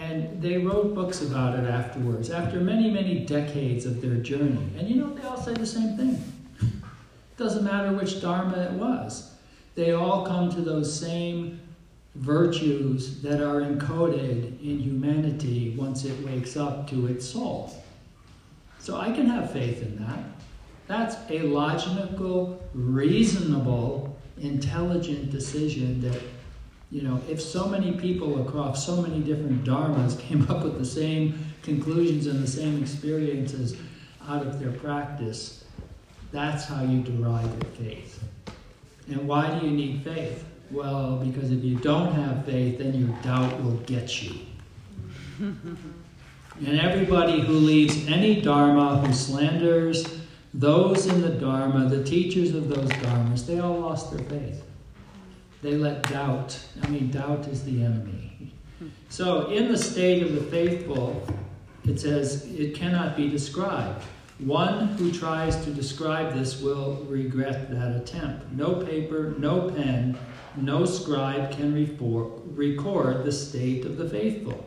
And they wrote books about it afterwards, after many, many decades of their journey. And you know, they all say the same thing. Doesn't matter which Dharma it was, they all come to those same virtues that are encoded in humanity once it wakes up to its soul. So I can have faith in that. That's a logical, reasonable, intelligent decision that, you know, if so many people across so many different dharmas came up with the same conclusions and the same experiences out of their practice, that's how you derive your faith. And why do you need faith? Well, because if you don't have faith, then your doubt will get you. and everybody who leaves any Dharma, who slanders those in the Dharma, the teachers of those Dharmas, they all lost their faith. They let doubt, I mean, doubt is the enemy. So, in the state of the faithful, it says it cannot be described. One who tries to describe this will regret that attempt. No paper, no pen, no scribe can record the state of the faithful.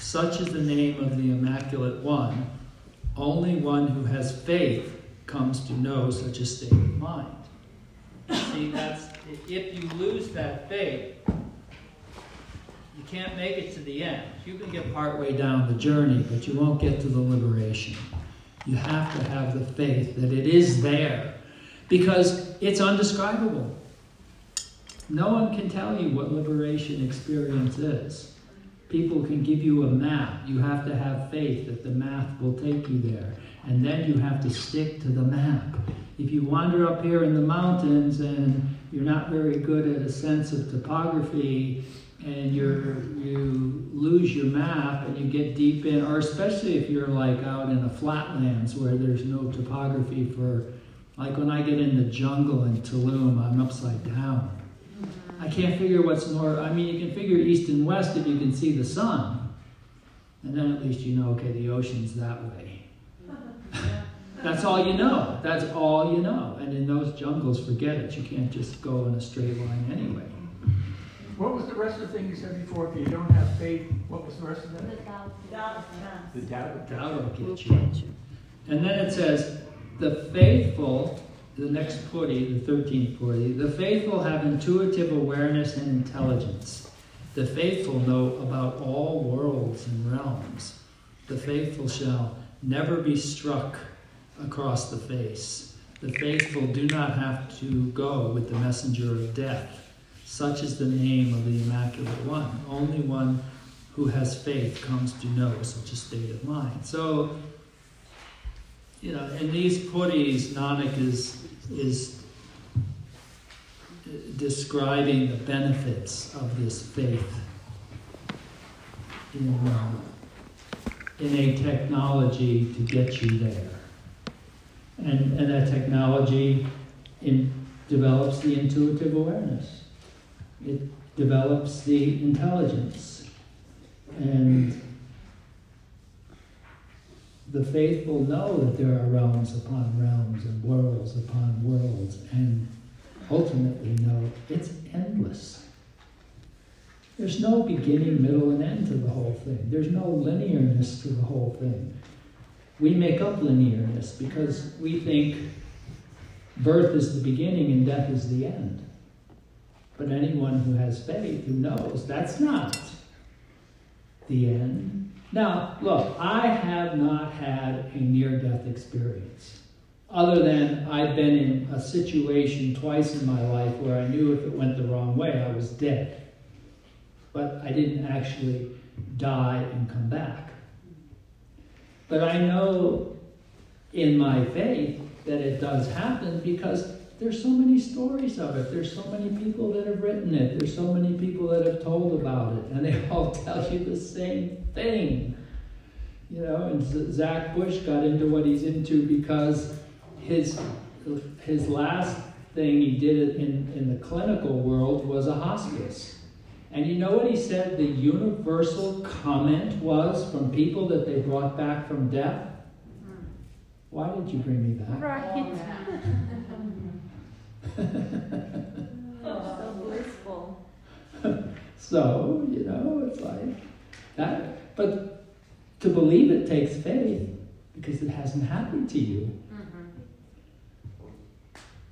Such is the name of the Immaculate One. Only one who has faith comes to know such a state of mind. See, that's if you lose that faith, you can't make it to the end. You can get partway down the journey, but you won't get to the liberation. You have to have the faith that it is there because it's undescribable. No one can tell you what liberation experience is. People can give you a map. You have to have faith that the map will take you there. And then you have to stick to the map. If you wander up here in the mountains and you're not very good at a sense of topography and you're, you lose your map and you get deep in, or especially if you're like out in the flatlands where there's no topography for, like when I get in the jungle in Tulum, I'm upside down. I can't figure what's north. I mean, you can figure east and west if you can see the sun. And then at least you know, okay, the ocean's that way. That's all you know. That's all you know. And in those jungles, forget it. You can't just go in a straight line anyway. What was the rest of the thing you said before? If you don't have faith, what was the rest of that? The doubt. The doubt. Doubt will get you. And then it says, the faithful the next pauri, the 13th pauri, the faithful have intuitive awareness and intelligence. The faithful know about all worlds and realms. The faithful shall never be struck across the face. The faithful do not have to go with the messenger of death. Such is the name of the Immaculate One. Only one who has faith comes to know such a state of mind. So you know, in these pauris, Nanak is, is describing the benefits of this faith in, uh, in a technology to get you there. And, and that technology in, develops the intuitive awareness. It develops the intelligence. And the faithful know that there are realms upon realms and worlds upon worlds, and ultimately know it's endless. There's no beginning, middle, and end to the whole thing. There's no linearness to the whole thing. We make up linearness because we think birth is the beginning and death is the end. But anyone who has faith, who knows, that's not the end. Now, look, I have not had a near death experience. Other than I've been in a situation twice in my life where I knew if it went the wrong way, I was dead. But I didn't actually die and come back. But I know in my faith that it does happen because there's so many stories of it. There's so many people that have written it. There's so many people that have told about it. And they all tell you the same thing. You know, and Zach Bush got into what he's into because his, his last thing he did in, in the clinical world was a hospice. And you know what he said the universal comment was from people that they brought back from death? Why did you bring me back? Right. so blissful. so, you know, it's like that But to believe it takes faith because it hasn't happened to you. Mhm.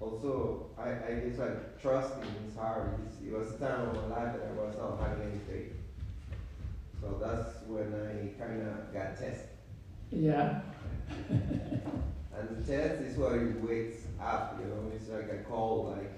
Also, I, I guess like trusting is hard. It's, it was a time of my life that I was not having any faith. So that's when I kind of got tested. Yeah. And the test is what you wakes up, you know. It's like a call, like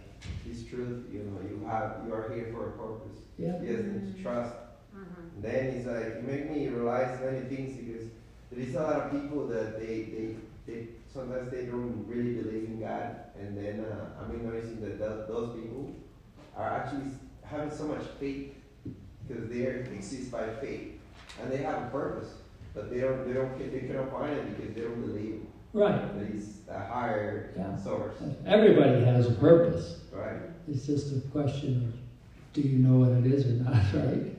it's truth, you know. You have, you are here for a purpose. Yeah. You just need to trust. Mhm. Then it's like it made me realize many things because there is a lot of people that they they, they sometimes they don't really believe in God, and then uh, I've been noticing that th- those people are actually having so much faith because they are exist by faith, and they have a purpose, but they don't they don't they cannot find it because they don't believe Right. is a higher Yeah. source, Everybody has a purpose. right? It's just a question of do you know what it is or not, right?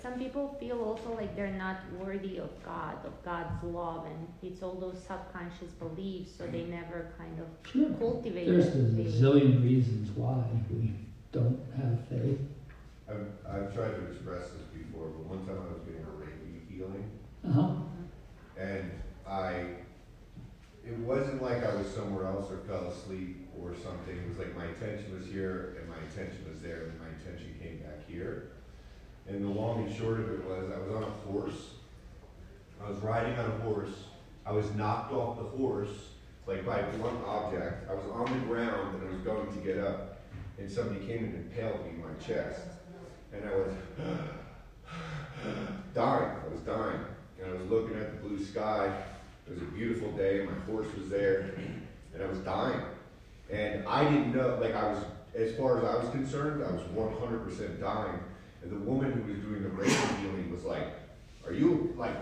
But some people feel also like they're not worthy of God, of God's love, and it's all those subconscious beliefs, so they never kind of Sure. cultivate There's a faith. zillion reasons why we don't have faith. I've, I've tried to express this before, but one time I was getting a Reiki healing, Uh huh. and I, it wasn't like I was somewhere else or fell asleep or something. It was like my attention was here and my attention was there, and my attention came back here. And the long and short of it was, I was on a horse. I was riding on a horse. I was knocked off the horse, like by one object. I was on the ground and I was going to get up, and somebody came and impaled me in my chest. And I was dying. I was dying. And I was looking at the blue sky. It was a beautiful day. My horse was there, and I was dying. And I didn't know, like I was, as far as I was concerned, I was 100% dying. And the woman who was doing the Reiki healing was like, "Are you like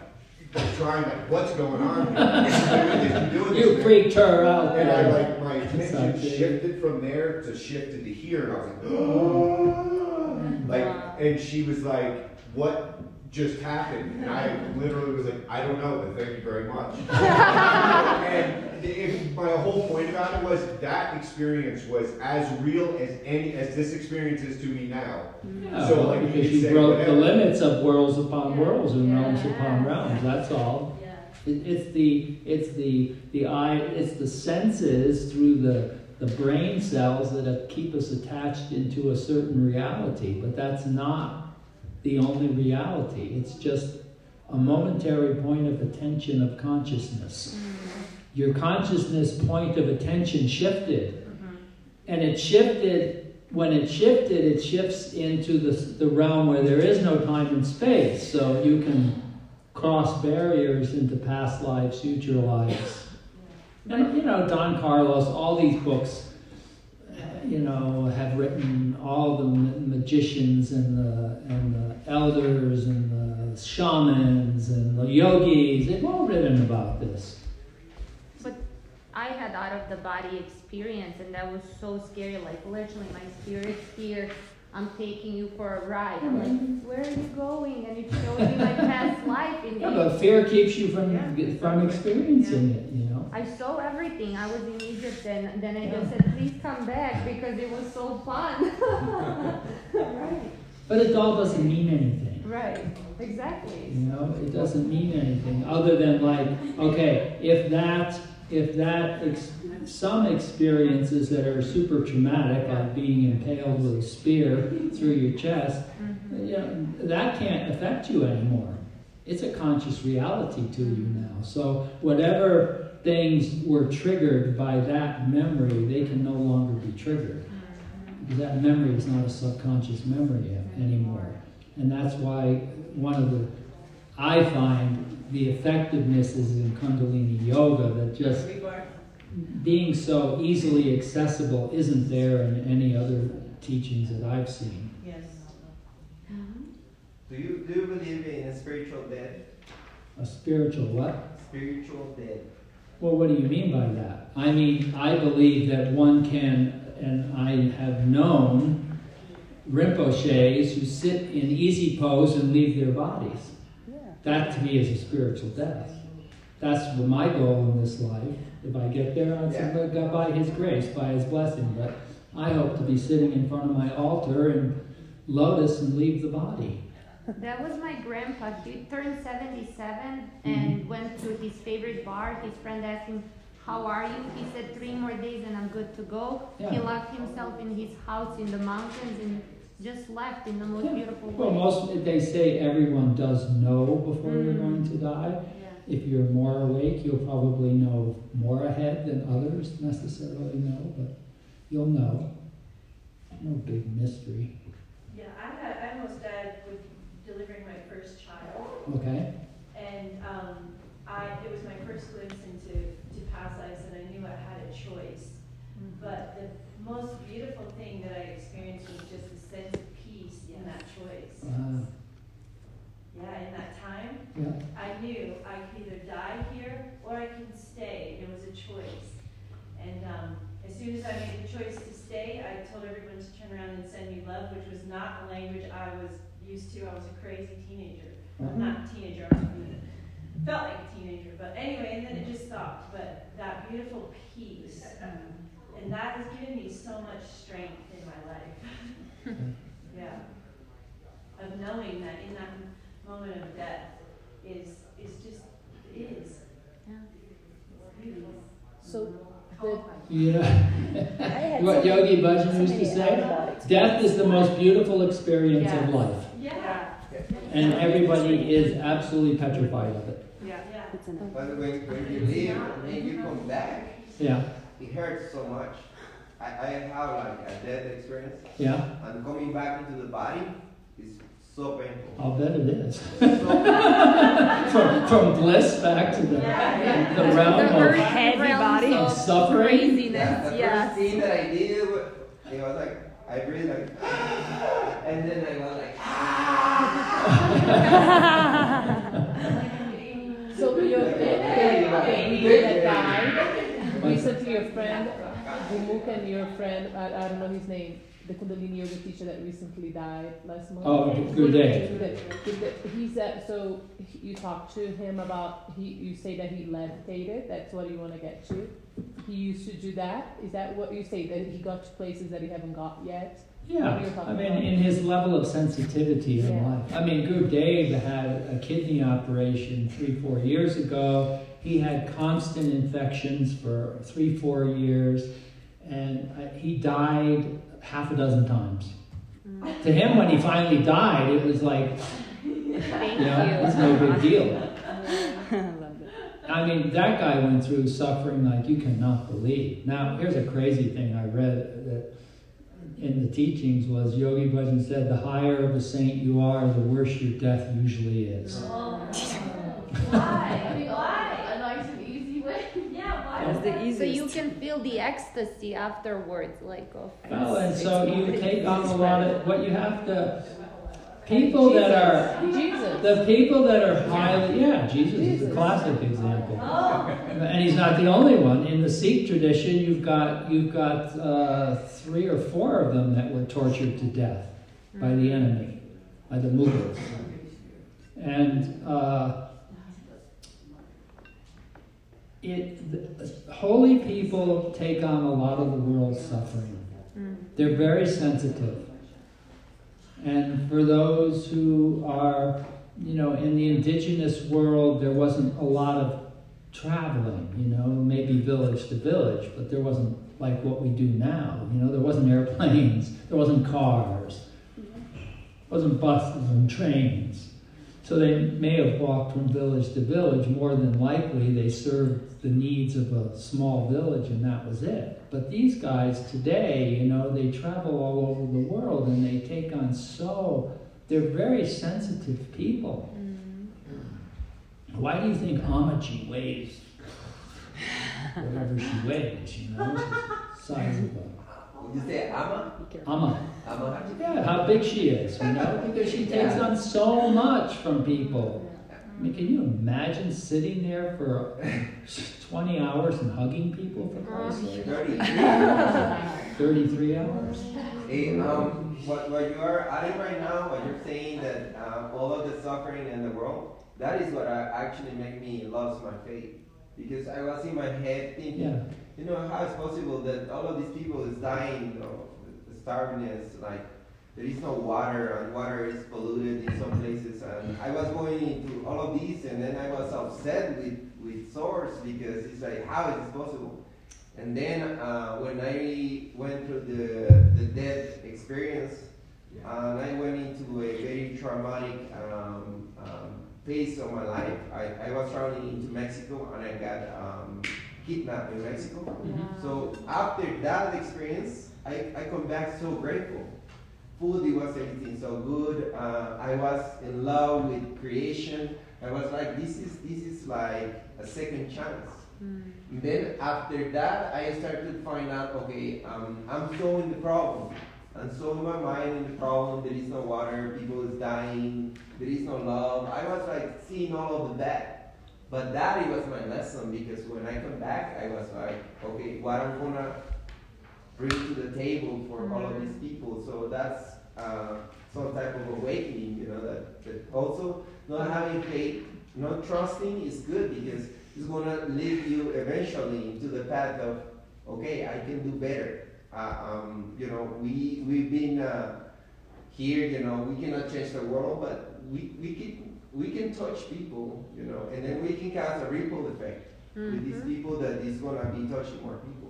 trying? Like, what's going on? here? You doing this, You man?" freaked her out. And I like my attention shifted from there to shifted to here, and I was like, "Oh!" like, and she was like, "What just happened?" And I literally was like, "I don't know, but thank you very much." and if, my whole point about it was that experience was as real as any as this experience is to me now. Yeah, So, well, like, you because could you say broke the limits of worlds upon Yeah. worlds and Yeah. realms upon realms. That's all. Yeah. It, it's the it's the the eye. It's the senses through the the brain cells that uh, keep us attached into a certain reality. But that's not the only reality. It's just a momentary point of attention of consciousness. Your consciousness point of attention shifted. Mhm. And it shifted, when it shifted, it shifts into the, the realm where there is no time and space. So you can cross barriers into past lives, future lives. And, you know, Don Carlos, all these books, you know, have written all the magicians and the, and the elders and the shamans and the yogis, they've all written about this. But I had out of the body experience, and that was so scary. Like literally, my spirit's here. I'm taking you for a ride. I'm like, where are you going? And it showed me my past life. And Yeah, but fear keeps you from Yeah. from experiencing it, you know. I saw everything. I was in Egypt, and then I just said, please come back because it was so fun. right. But it all doesn't mean anything. Right. Exactly. You know, it doesn't mean anything other than like, okay, if that if that ex- some experiences that are super traumatic, like being impaled with a spear through your chest, Mhm. you know, that can't affect you anymore. It's a conscious reality to you now. So whatever things were triggered by that memory, they can no longer be triggered. Because that memory is not a subconscious memory anymore. And that's why one of the, I find the effectiveness is in Kundalini Yoga, that just being so easily accessible isn't there in any other teachings that I've seen. Yes. Do you do you believe in a spiritual death? A spiritual what? Spiritual death. Well, what do you mean by that? I mean, I believe that one can, and I have known Rinpoches who sit in easy pose and leave their bodies. That to me is a spiritual death. That's what my goal in this life. If I get there, I'll Yeah. say, "God, by His grace, by His blessing. But I hope to be sitting in front of my altar and lotus and leave the body. That was my grandpa. He turned 77 mm-hmm. and went to his favorite bar. His friend asked him, How are you? He said, Three more days and I'm good to go. He locked himself in his house in the mountains and just left in the most Yeah. beautiful way. Well, way. most they say everyone does know before they're Mm. going to die. Yeah. If you're more awake, you'll probably know more ahead than others necessarily know, but you'll know. No big mystery. Yeah, I had, I almost died with delivering my first child, Okay? and, um, I, it was my first glimpse into, to past lives, and I knew I had a choice. But the most beautiful thing that I experienced was just a sense of peace in that choice. Wow. Yeah, in that time, Yeah. I knew I could either die here or I can stay. It was a choice. And um, as soon as I made the choice to stay, I told everyone to turn around and send me love, which was not a language I was used to. I was a crazy teenager. Uh-huh. not a teenager, I was, felt like a teenager. But anyway, and then it just stopped. But that beautiful peace, and that has given me so much strength in my life. yeah. Of knowing that in that moment of death is is just is. Yeah. Really. So How Yeah. what Yogi Bhajan used to say? Death is the most beautiful experience of life. Yeah. And everybody is absolutely petrified of it. Yeah. Yeah. It's enough. But when, when you leave and then you come back, Yeah. it hurts so much. I, I have like a death experience, Yeah. and coming back into the body is so painful. I'll bet it is. So, from, from bliss back to the, Yeah. the realm The of Heavy body. of Of suffering? Craziness, yeah, the yes. first thing that I did, was, it was like I breathed like, and then I was like, So your the, the, the that died recently, your friend Gumuk and your friend I, I don't know his name, the Kundalini yoga teacher that recently died last month. Oh, good day. He's at, so you talked to him about he. You say that he levitated. That's what you want to get to. He used to do that. Is that what you say that he got to places that he haven't got yet? Yeah, I mean, about- in his level of sensitivity in Yeah. life. I mean, Guru Dev had a kidney operation three, four years ago. He had constant infections for three, four years, and uh, he died half a dozen times. Mm. To him, when he finally died, it was like, you know, it's no big deal. I mean, that guy went through suffering like you cannot believe. Now, here's a crazy thing I read that in the teachings was Yogi Bhajan said, the higher of a saint you are, the worse your death usually is. Why? Why? A nice and easy way. Yeah. Why? That's the So you can feel the ecstasy afterwards, like of. Well, and so you take on a lot of what you have to. People that are Jesus. the people that are highly yeah, Jesus is a classic example. Oh. And he's not the only one. In the Sikh tradition, you've got you've got uh, three or four of them that were tortured to death by the enemy, by the Mughals. And uh, it, the, holy people take on a lot of the world's suffering. Mm. They're very sensitive. And for those who are, you know, in the indigenous world, there wasn't a lot of traveling, you know, maybe village to village, but there wasn't like what we do now. You know, there wasn't airplanes, there wasn't cars, there wasn't buses and trains. So they may have walked from village to village. More than likely, they served the needs of a small village, and that was it. But these guys today, you know, they travel all over the world and they take on so, they're very sensitive people. Mm. Why do you think Ammaji weighs whatever she weighs, you know? Size of a would you say Amma? Amma. Amma? Yeah, how big she is, you know, because she takes on so much from people. I mean, can you imagine sitting there for 20 hours and hugging people for Christ's sake? 33. 33 hours? Hey, um, what, what you are adding right now, what you're saying that um, all of the suffering in the world, that is what uh, actually made me lose my faith. Because I was in my head thinking, Yeah. You know, how it's possible that all of these people is dying, of starvingness, like, there is no water, and water is polluted in some places. And I was going into all of these, and then I was upset with, with Source because it's like, how is this possible? And then uh, when I went through the, the death experience, and I went into a very traumatic um, um, phase of my life. I, I was traveling into Mexico and I got um, kidnapped in Mexico. So after that experience, I, I come back so grateful. Food, it was everything so good. Uh, I was in love with creation. I was like, this is this is like a second chance. And then after that, I started to find out, okay, um, I'm so in the problem. And so in my mind, in the problem, there is no water, people is dying, there is no love. I was like seeing all of the bad. But that it was my lesson because when I come back, I was like, okay, what I'm gonna bring to the table for all of these people. So that's uh, some type of awakening, you know, that, that also not having faith, not trusting is good because it's gonna lead you eventually into the path of, okay, I can do better. Uh, um, you know, we we've been uh, here. You know, we cannot change the world, but we we can we can touch people. You know, and then we can cause a ripple effect with these mm-hmm. people that is gonna be touching more people.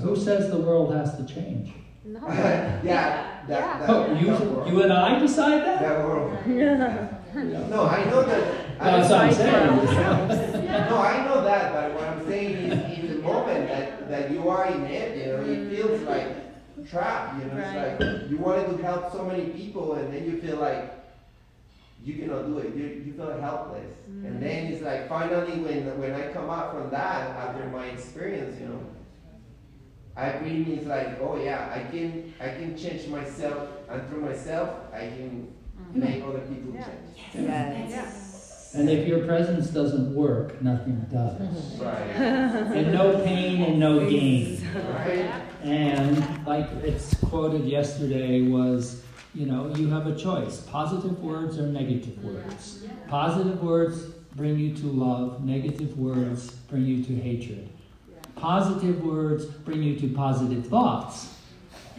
Who says the world has to change? No. yeah, that, Yeah. that, Oh, that you, world. you and I decide that? That world. Yeah. No, I know that. That's what I'm saying. No, I know that, but what I'm saying is, in the moment that, that you are in it, you know, it mm-hmm. feels like trapped. You know, it's like you wanted to help so many people, and then you feel like you cannot do it. You, you feel helpless, and mm-hmm. then it's like finally when when I come out from that after my experience, you know, I really it's like, oh yeah, I can I can change myself, and through myself, I can mm-hmm. make other people Yeah. change. Yeah. And if your presence doesn't work, nothing does. Right. And no pain and no gain. Right. And like it's quoted yesterday was, you know, you have a choice. Positive words or negative words. Positive words bring you to love, negative words bring you to hatred. Positive words bring you to positive thoughts.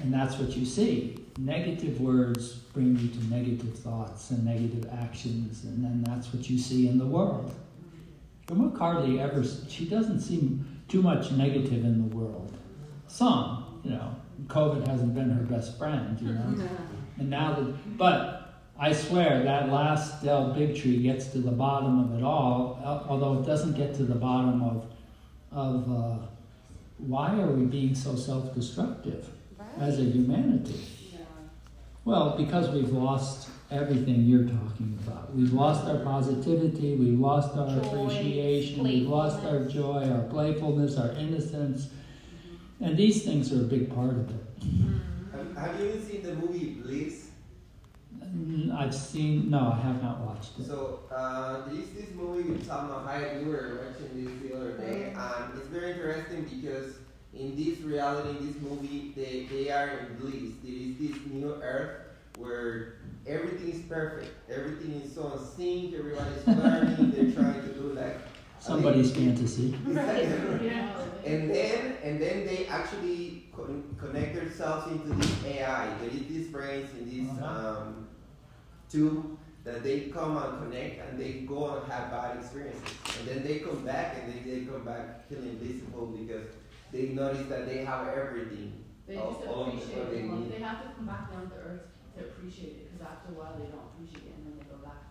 And that's what you see. Negative words bring you to negative thoughts and negative actions, and then that's what you see in the world. Grandma Carly ever, she doesn't seem too much negative in the world. Some, you know, COVID hasn't been her best friend, you know. And now that, but I swear that last Del Bigtree gets to the bottom of it all, although it doesn't get to the bottom of, of uh, why are we being so self-destructive as a humanity? Well, because we've lost everything you're talking about. We've lost our positivity, we've lost our Joy, appreciation, we've lost our joy, our playfulness, our innocence. And these things are a big part of it. Have, have you seen the movie Bliss? Mm, I've seen, no, I have not watched it. So uh, there is this movie with Salma Hayek. We were watching this the other day, and it's very interesting because in this reality, in this movie, they, they are in bliss. There is this new earth where everything is perfect. Everything is so in sync. Everybody's learning. They're trying to do like Somebody's fantasy. and then and then they actually con- connect themselves into this AI. There is these brains in this Uh-huh. um, tube that they come and connect and they go and have bad experiences. And then they come back and they, they come back feeling blissful because they notice that they have everything. They just appreciate what they it. They have to come back down to earth to appreciate it, because after a while they don't appreciate it, and then they go back.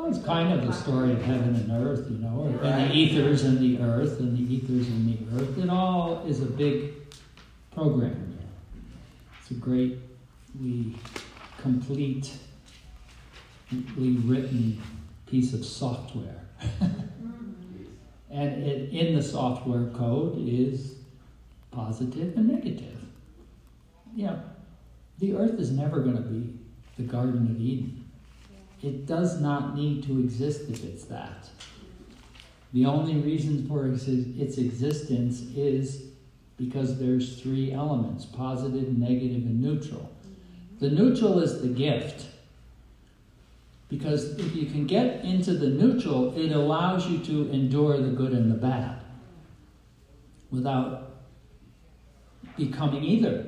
Well, it's kind of the story of heaven and earth, you know, and the ethers and the earth, and the ethers and the earth. It all is a big program. It's a greatly complete, completely written piece of software. And it, in the software code is positive and negative. Yeah, the earth is never going to be the Garden of Eden. It does not need to exist if it's that. The only reason for its existence is because there's three elements positive, negative, and neutral. The neutral is the gift. Because if you can get into the neutral, it allows you to endure the good and the bad without becoming either.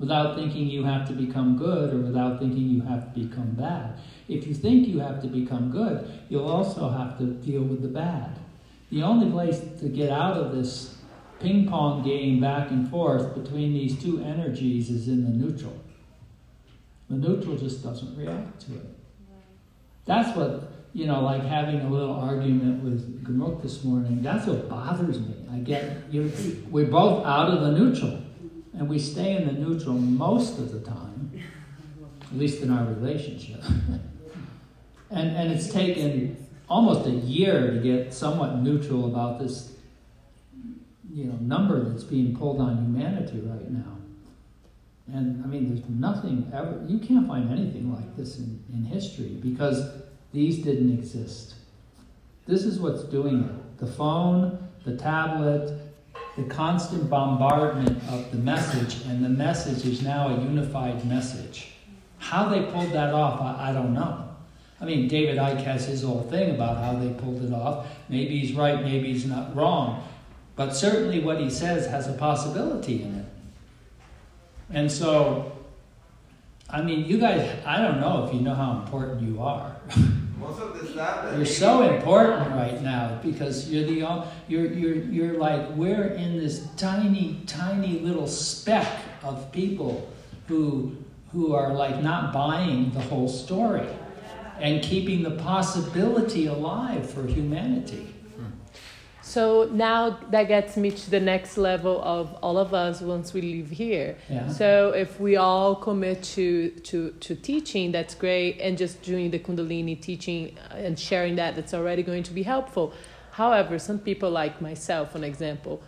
without thinking you have to become good or without thinking you have to become bad. If you think you have to become good, you'll also have to deal with the bad. The only place to get out of this ping pong game back and forth between these two energies is in the neutral. The neutral just doesn't react to it. That's what, you know, like having a little argument with Gurmukh this morning, that's what bothers me. I get, you, we're both out of the neutral, and we stay in the neutral most of the time, at least in our relationship. and, and it's taken almost a year to get somewhat neutral about this, you know, number that's being pulled on humanity right now. And I mean, there's nothing ever, you can't find anything like this in, in history because these didn't exist. This is what's doing it. The phone, the tablet, the constant bombardment of the message, and the message is now a unified message. How they pulled that off, I, I don't know. I mean, David Icke has his whole thing about how they pulled it off. Maybe he's right, maybe he's not wrong. But certainly what he says has a possibility in it. And so, I mean, you guys, I don't know if you know how important you are. Most of the stuff that You're so important right now because you're the you're you're you're like we're in this tiny tiny little speck of people who who are like not buying the whole story and keeping the possibility alive for humanity. So now that gets me to the next level of all of us once we leave here. Yeah. So if we all commit to, to, to teaching, that's great, and just doing the Kundalini teaching and sharing that, that's already going to be helpful. However, some people like myself, an example,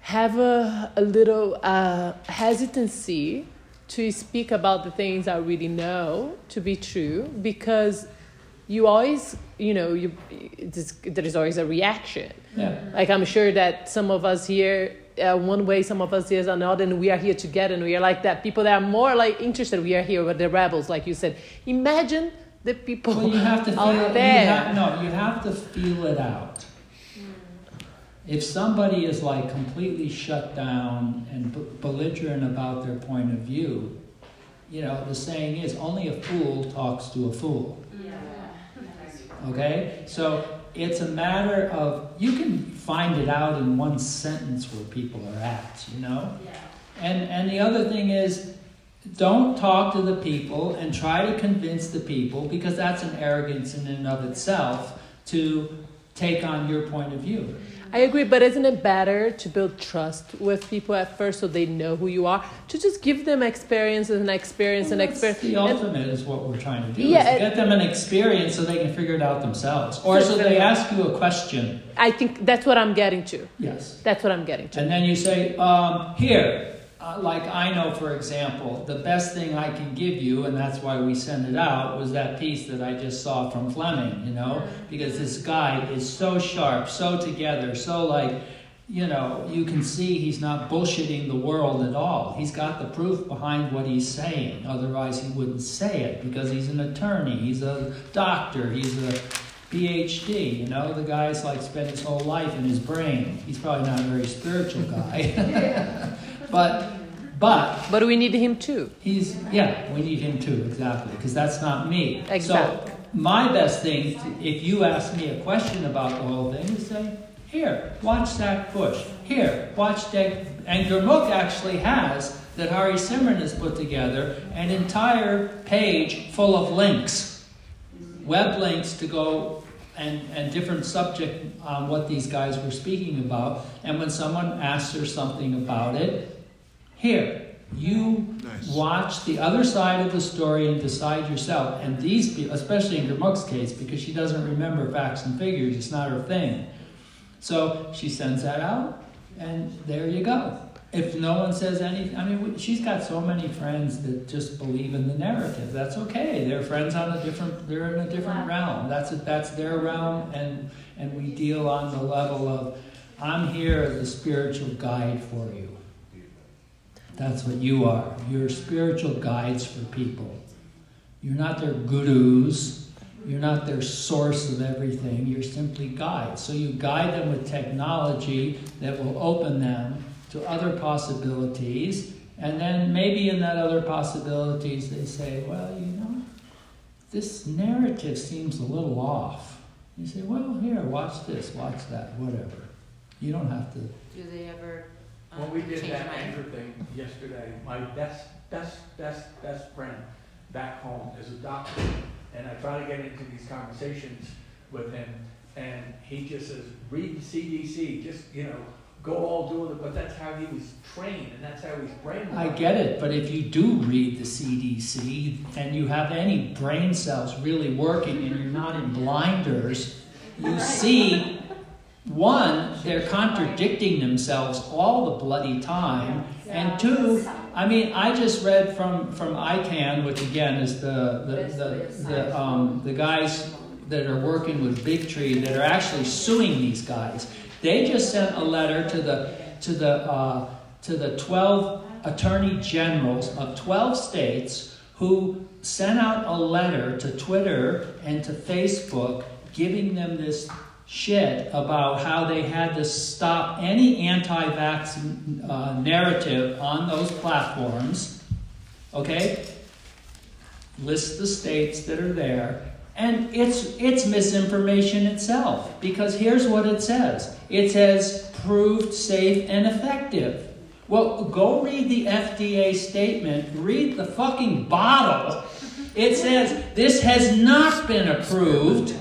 have a, a little uh, hesitancy to speak about the things I really know to be true because you always, you know, you, there is always a reaction. Yeah. Like I'm sure that some of us here, uh, one way, some of us here another, and we are here together, and we are like that. People that are more like interested, we are here with the rebels, like you said. Imagine the people Well, you have to feel. out You there. have, no, you have to feel it out. If somebody is like completely shut down and b- belligerent about their point of view, you know, the saying is only a fool talks to a fool. Okay? So it's a matter of, you can find it out in one sentence where people are at, you know? And, and the other thing is, don't talk to the people and try to convince the people because that's an arrogance in and of itself to take on your point of view. I agree, but isn't it better to build trust with people at first so they know who you are? To just give them experience and experience and experience. the and- ultimate is what we're trying to do. Yeah, is get them an experience so they can figure it out themselves. Or so they ask you a question. I think that's what I'm getting to. Yes. That's what I'm getting to. And then you say, um, here, uh, like I know, for example, the best thing I can give you, and that's why we sent it out, was that piece that I just saw from Fleming, you know? Because this guy is so sharp, so together, so like, you know, you can see he's not bullshitting the world at all. He's got the proof behind what he's saying. Otherwise, he wouldn't say it because he's an attorney, he's a doctor, he's a PhD. You know, the guy's like spent his whole life in his brain. He's probably not a very spiritual guy, but but But we need him too. He's yeah, we need him too exactly because that's not me. Exactly. So my best thing, if you ask me a question about the whole thing, is say, here, watch that Bush. Here, watch that. And Gurmukh actually has that Hari Simran has put together an entire page full of links, web links to go and, and different subject on what these guys were speaking about. And when someone asks her something about it, here, you watch the other side of the story and decide yourself. And these people, especially in Gurmukh's case, because she doesn't remember facts and figures, it's not her thing. So she sends that out, and there you go. If no one says anything, I mean, she's got so many friends that just believe in the narrative. That's okay. They're friends on a different. They're in a different realm. That's a, that's their realm, and and we deal on the level of, I'm here as a spiritual guide for you. That's what you are. You're spiritual guides for people. You're not their gurus. You're not their source of everything. You're simply guides. So you guide them with technology that will open them to other possibilities And then maybe in that other possibilities, they say, well, you know, this narrative seems a little off. You say, well, here, watch this, watch that, whatever. You don't have to. Do they ever, um, When we did change that mind? anger thing yesterday, my best, best, best, best friend back home is a doctor. And I try to get into these conversations with him, and he just says, read the CDC, just, you know, go all doing it, but that's how he was trained, and that's how he's brainwashed. I get it, but if you do read the CDC and you have any brain cells really working and you're not in blinders, you see, one, they're contradicting themselves all the bloody time, and two, I mean, I just read from from ICAN, which again is the the the, the, um, the guys that are working with Bigtree that are actually suing these guys. They just sent a letter to the to the uh, to the 12 attorney generals of 12 states who sent out a letter to Twitter and to Facebook giving them this shit about how they had to stop any anti-vax uh, narrative on those platforms. Okay, list the states that are there, and it's it's misinformation itself because here's what it says: it says proved safe and effective. Well, go read the FDA statement. Read the fucking bottle. It says this has not been approved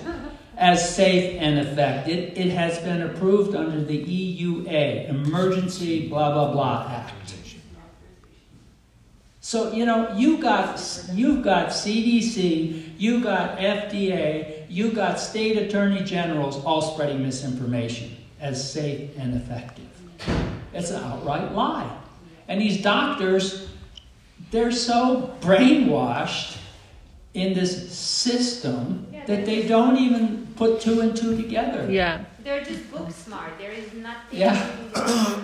as safe and effective. It has been approved under the EUA, Emergency Blah Blah Blah Act. So you know you got you've got CDC, you've got FDA, you've got state attorney generals all spreading misinformation as safe and effective. It's an outright lie. And these doctors, they're so brainwashed in this system that they don't even put two and two together. Yeah. They're just book smart. There is nothing. Yeah.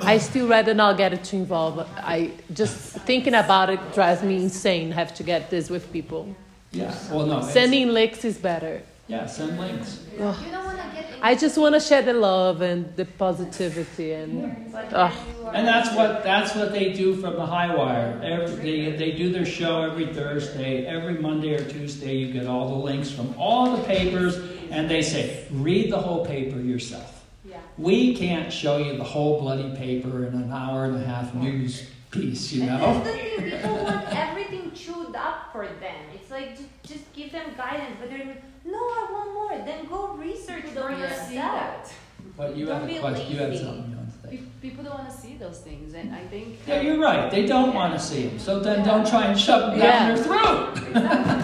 I still rather not get it too involved. I just thinking about it drives me insane. Have to get this with people. Yeah. Well, no. Sending links is better. Yeah, send links. You don't want to get into I just want to share the love and the positivity and but Ugh. then you are- And that's what that's what they do from the HighWire. Every, they, they do their show every Thursday. Every Monday or Tuesday, you get all the links from all the papers, and they say, read the whole paper yourself. Yeah. We can't show you the whole bloody paper in an hour and a half news piece, you And know? that's the thing. People want everything chewed up for them. It's like just, just give them guidance, but they're no, I want more. Then go research People for don't wanna see that. But you Don't had be a question. You had lazy. something you wanted to say. Pe- People don't wanna see those things, and I think. Yeah, you're right. They don't want to see them, so then don't try and shove them down Yeah. their throat. Exactly.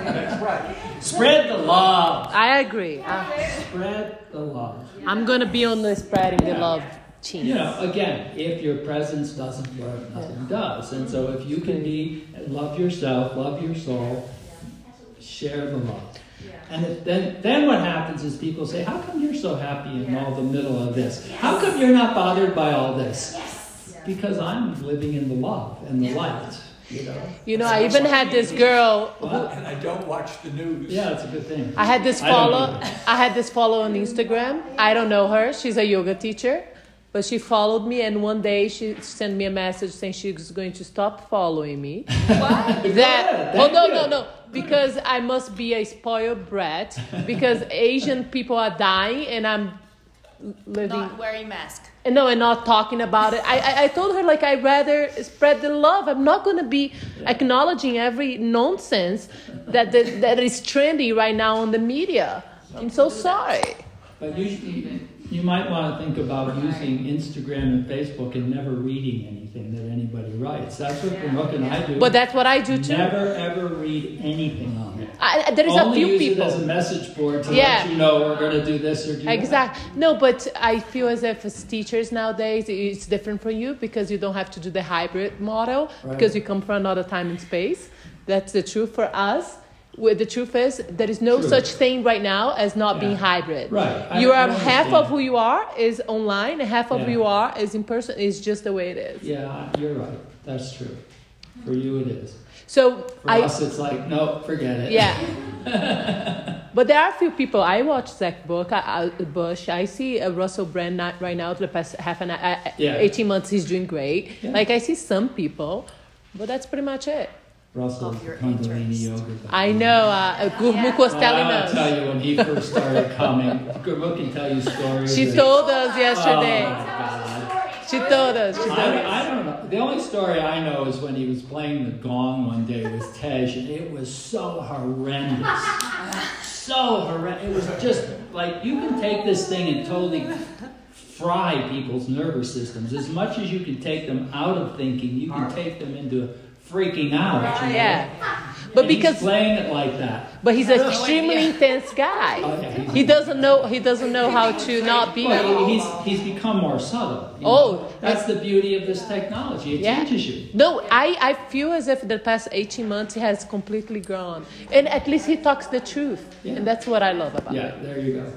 That's right. Spread the love. I agree. Uh, Spread the love. I'm gonna be on the spreading the love team. You know, again, if your presence doesn't work, nothing does. And so if you can be, love yourself, love your soul, share the love. And if, then, then what happens is people say, how come you're so happy in all the middle of this? How come you're not bothered by all this? Because I'm living in the love and the light, you know? You know, I even had this girl. Who, And I don't watch the news. Yeah, it's a good thing. I had this I follow. either. I had this follow on Instagram. I don't know her. She's a yoga teacher, but she followed me, and one day she sent me a message saying she's going to stop following me. What? Good, That oh thank no no no because I must be a spoiled brat because Asian people are dying and I'm living Not wearing mask. and no and not talking about it. I, I I told her like I'd rather spread the love. I'm not gonna be acknowledging every nonsense that that, that is trendy right now on the media. I'm so sorry. But you, you, might want to think about using Instagram and Facebook and never reading anything that anybody writes. That's what Brooke and I do. But that's what I do too. Never ever read anything on it. I, there is a Only few use people. it as a message board to Yeah. let you know we're going to do this or do that. Exactly. No, but I feel as if as teachers nowadays it's different for you because you don't have to do the hybrid model Right. because you come from another time and space. That's the truth for us. The truth is, there is no True. such thing right now as not being hybrid. Right. You I are half of who you are is online, and half of who you are is in person. It's just the way it is. Yeah, you're right. That's true. For you, it is. So For I, us, it's like, no, forget it. Yeah. but there are a few people. I watch Zach Bush. I, I, Bush. I see uh, Russell Brand not right now. The past half an uh, Yeah. eighteen months, he's doing great. Yeah. Like I see some people, But that's pretty much it. Russell's Of your Kundalini interest. yoga. I know. Uh, Gurmukh was Oh, telling I'll us. tell you when he first started coming. Gurmukh can tell you stories. She that- told us Oh, yesterday. my God. She told us. She told I, us. I don't know. The only story I know is when he was playing the gong one day with Tej, and it was so horrendous. So horrendous. It was just like you can take this thing and totally fry people's nervous systems. As much as you can take them out of thinking, you can take them into freaking out. you know? Yeah. But And he's because playing it like that. but he's an extremely intense guy. Oh, yeah, He doesn't know he doesn't know how to not be. Well, he's, he's become more subtle. you know? Oh, that's the beauty of this technology. It Yeah. teaches you. No, I, I feel as if the past 18 months he has completely grown. And at least he talks the truth. Yeah. And that's what I love about Yeah, him. there you go.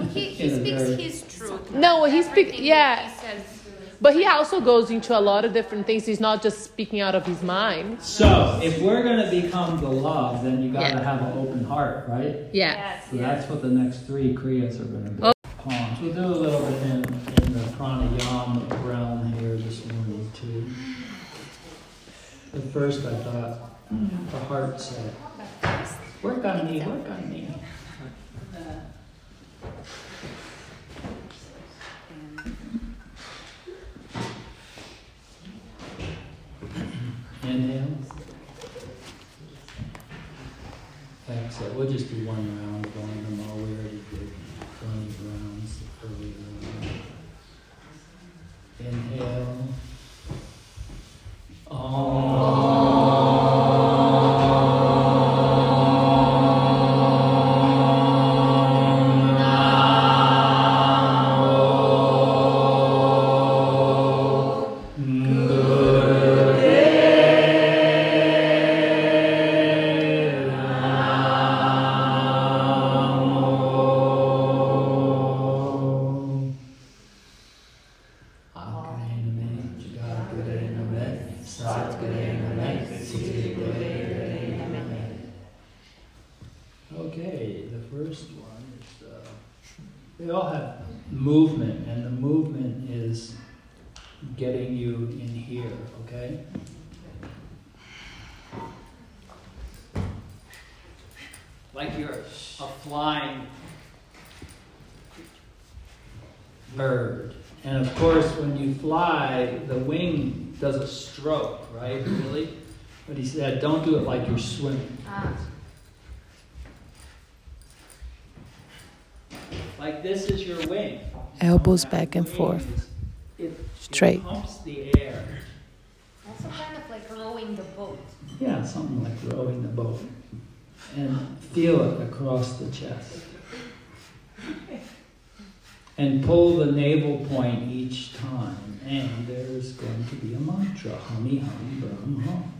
Well, he, he speaks very- his truth. No, he speak- Everything yeah. He says. But he also goes into a lot of different things. He's not just speaking out of his mind. So, if we're going to become the love, then you got to Yeah. have an open heart, right? Yeah. Yes, So that's what the next three kriyas are going to be. Oh. Palms. We'll do a little bit in, in the pranayama realm here this morning too. At first, I thought the heart said, "Work on me, work on me." Inhale. Exhale. We'll just do one round of on them all. We already did 20 rounds earlier. Inhale. Okay, back and forth. Straight. It pumps the air. also kind of like rowing the boat. Yeah, something like rowing the boat. And feel it across the chest. And pull the navel point each time. And there's going to be a mantra. Hum, hum, Brahm, hum.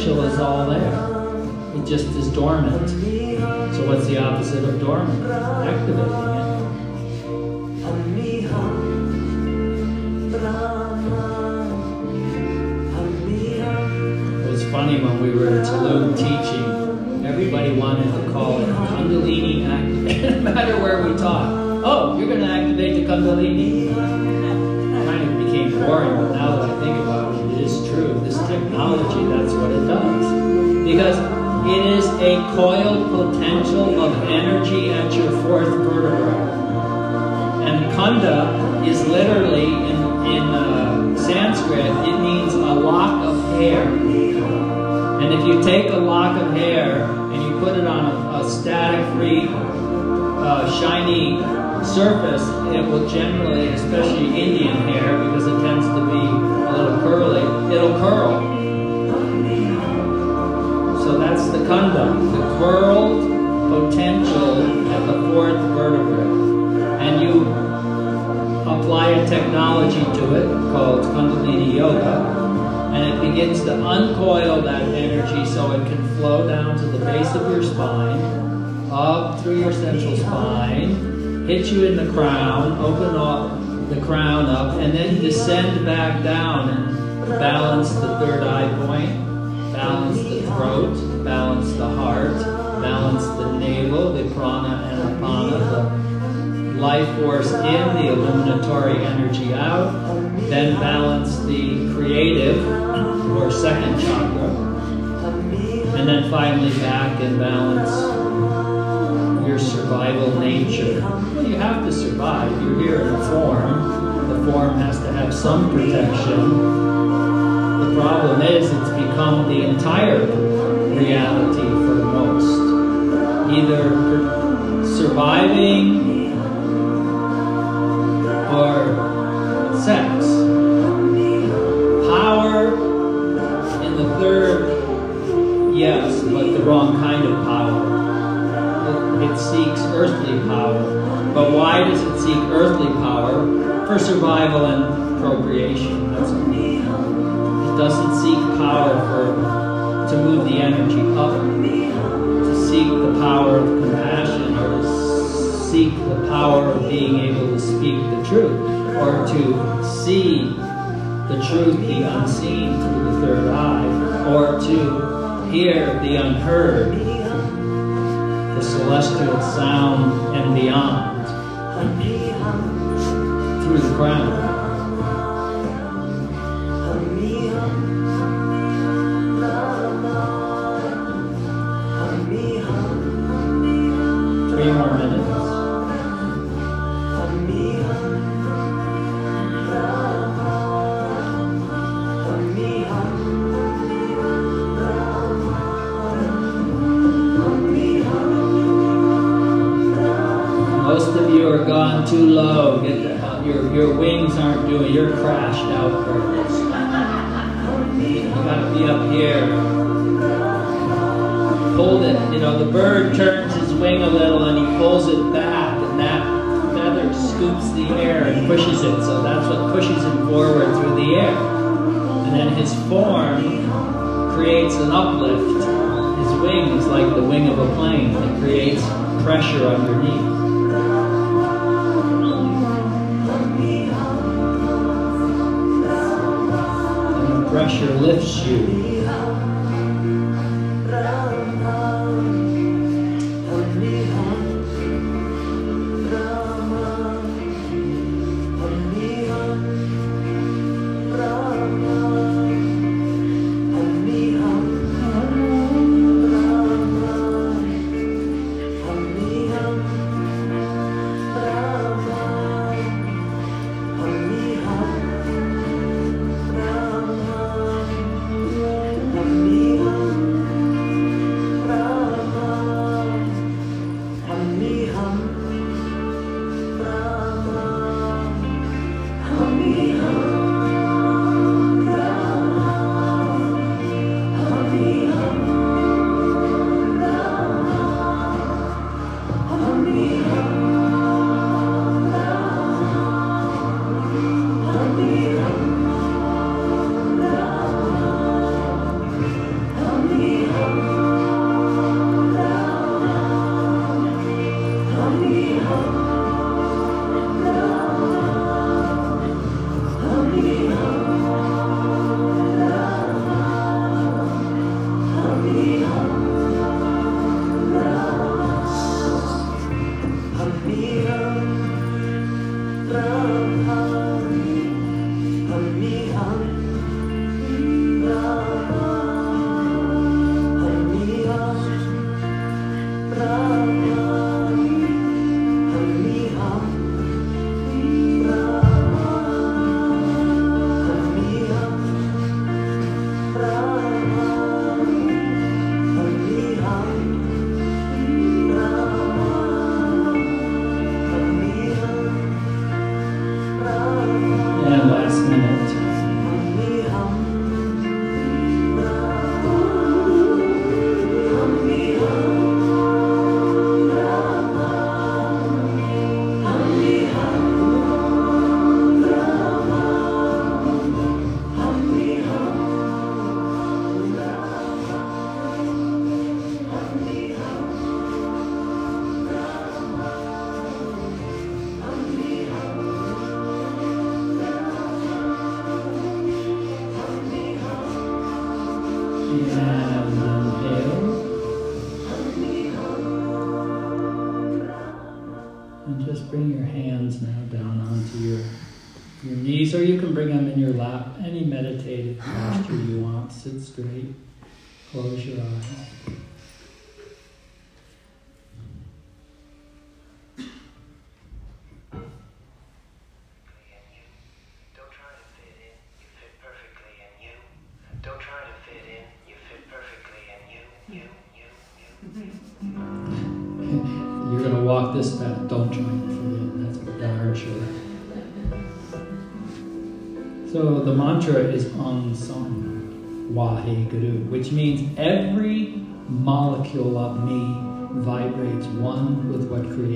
Potential is all there. It just is dormant. So what's the opposite of dormant? Activating it. It was funny when we were in Tulum teaching, everybody wanted to call it Kundalini activate, no matter where we taught. Oh, you're going to activate the Kundalini. It Kind of became boring, but now That's what it does. Because it is a coiled potential of energy at your fourth vertebra. And kunda is literally, in, in uh, Sanskrit, it means a lock of hair. And if you take a lock of hair and you put it on a, a static-free, uh, shiny surface, it will generally, especially Indian hair, because it tends to be a little curly, it'll curl. The kunda, the curled potential at the fourth vertebrae. And you apply a technology to it called Kundalini Yoga, and it begins to uncoil that energy so it can flow down to the base of your spine, up through your central spine, hit you in the crown, open up the crown up, and then descend back down and balance the third eye point, balance the throat, balance the heart, balance the navel, the prana and apana, the life force in, the illuminatory energy out, then balance the creative or second chakra, and then finally back and balance your survival nature. Well, you have to survive. You're here in a form. The form has to have some protection. The problem is it's become the entire reality for most. Either surviving or sex. Power in the third, yes, but the wrong kind of power. It, it seeks earthly power. But why does it seek earthly power? For survival and procreation. Being able to speak the truth or to see the truth, the unseen through the third eye, or to hear the unheard, the celestial sound and beyond through the crown. a plane that creates pressure underneath. and the pressure lifts you Which means every molecule of me vibrates one with what created.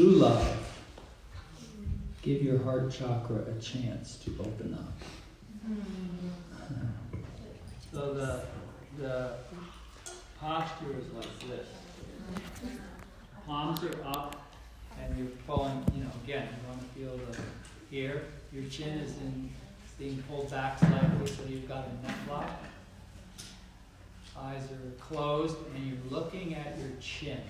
True love. Give your heart chakra a chance to open up. So the, the posture is like this. Palms are up and you're pulling, you know, again, you want to feel the ear. Your chin is in, being pulled back slightly so you've got a neck lock. Eyes are closed and you're looking at your chin.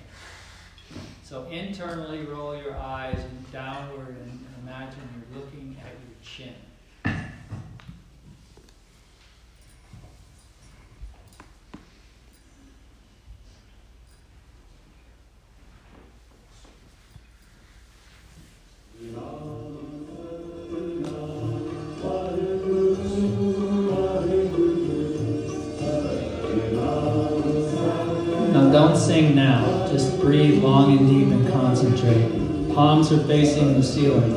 So internally roll your eyes downward and imagine you're looking at your chin. Now don't sing now. Breathe long and deep and concentrate. Palms are facing the ceiling.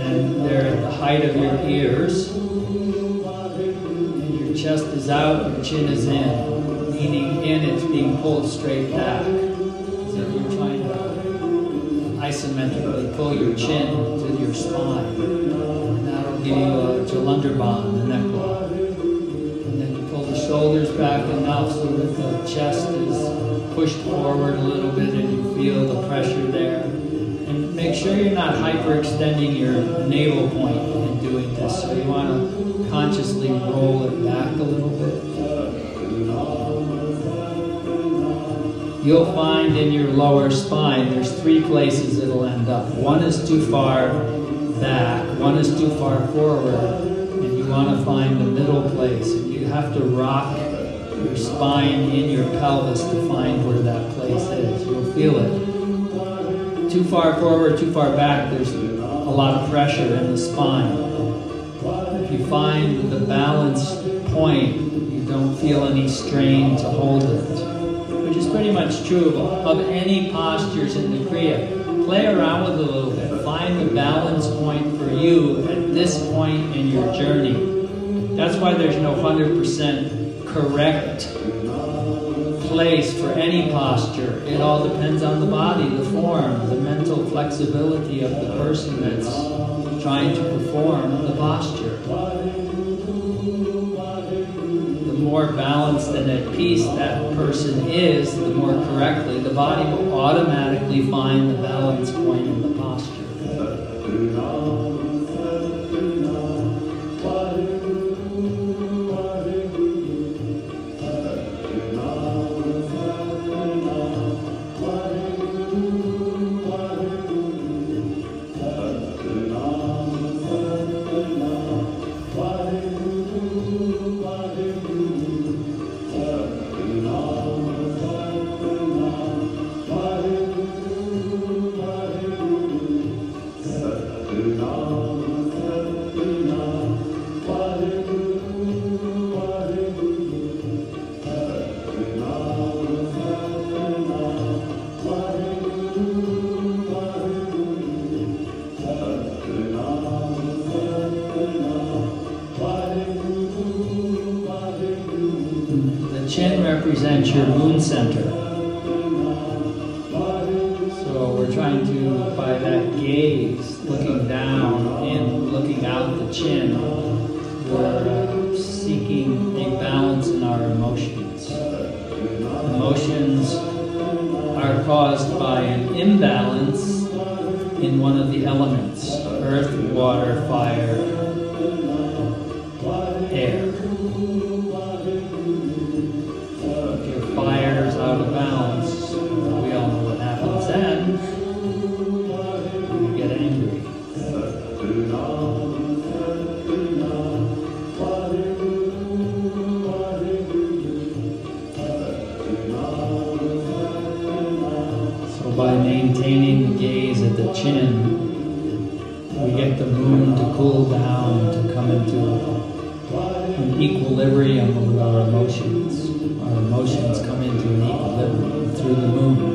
And they're at the height of your ears. And your chest is out, your chin is in. Meaning in, it's being pulled straight back. If you're trying to isometrically pull your chin to your spine. And that'll give you a Jalandhar Bandh, the neck lock. And then you pull the shoulders back enough so that the chest is pushed forward a little bit and you feel the pressure there. And make sure you're not hyperextending your navel point in doing this. So you want to consciously roll it back a little bit. You'll find in your lower spine there's three places it'll end up. One is too far back, one is too far forward, and you want to find the middle place. You have to rock your spine in your pelvis to find where that place is. You'll feel it. Too far forward, too far back, there's a lot of pressure in the spine. If you find the balance point, you don't feel any strain to hold it. Which is pretty much true of, of any postures in the Kriya. Play around with it a little bit. Find the balance point for you at this point in your journey. That's why there's no 100% correct place for any posture. It all depends on the body, the form, the mental flexibility of the person that's trying to perform the posture. The more balanced and at peace that person is, the more correctly the body will automatically find the balance point by maintaining the gaze at the chin, we get the moon to cool down, to come into an equilibrium with our emotions. Our emotions come into an equilibrium through the moon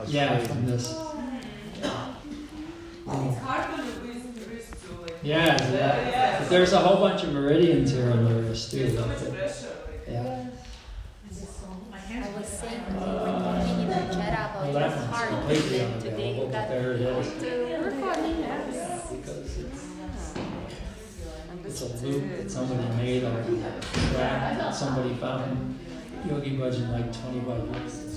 was yeah, crazy. from this. It's hard too. Yeah, yeah. But there's a whole bunch of meridians here on the wrist too. Yeah. Uh, in the well, there it is. Because it's, it's a loop that somebody made on a track that somebody found. Yogi Bhajan like 20 bucks.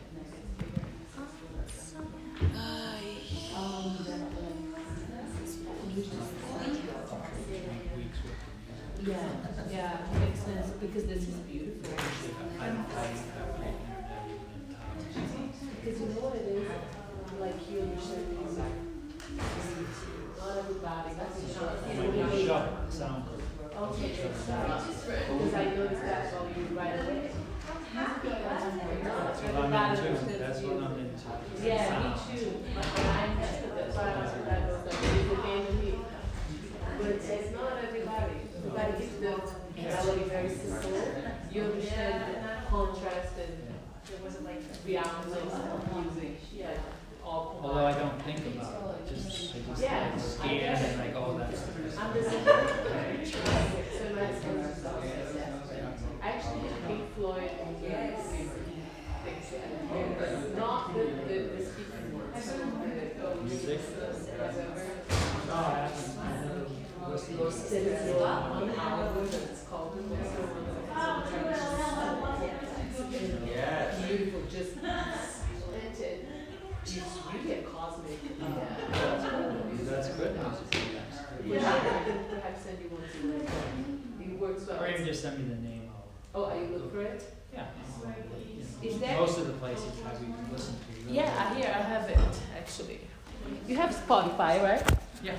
Spotify, right? Yeah.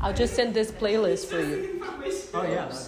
I'll just send this playlist for you. Oh yeah.